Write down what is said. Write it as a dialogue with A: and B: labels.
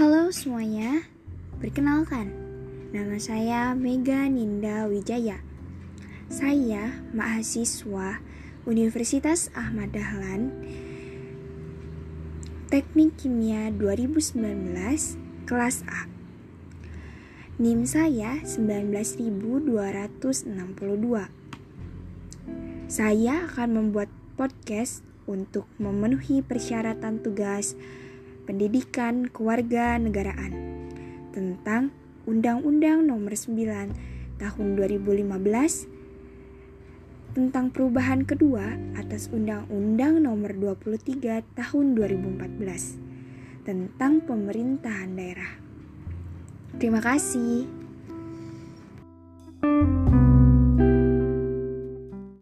A: Halo semuanya, perkenalkan, nama saya Mega Ninda Wijaya. Saya mahasiswa Universitas Ahmad Dahlan, Teknik Kimia 2019, kelas A. NIM saya 19262. Saya akan membuat podcast untuk memenuhi persyaratan tugas pendidikan keluarga negaraan tentang Undang-Undang Nomor 9 Tahun 2015 tentang perubahan kedua atas Undang-Undang Nomor 23 Tahun 2014 tentang pemerintahan daerah. Terima kasih.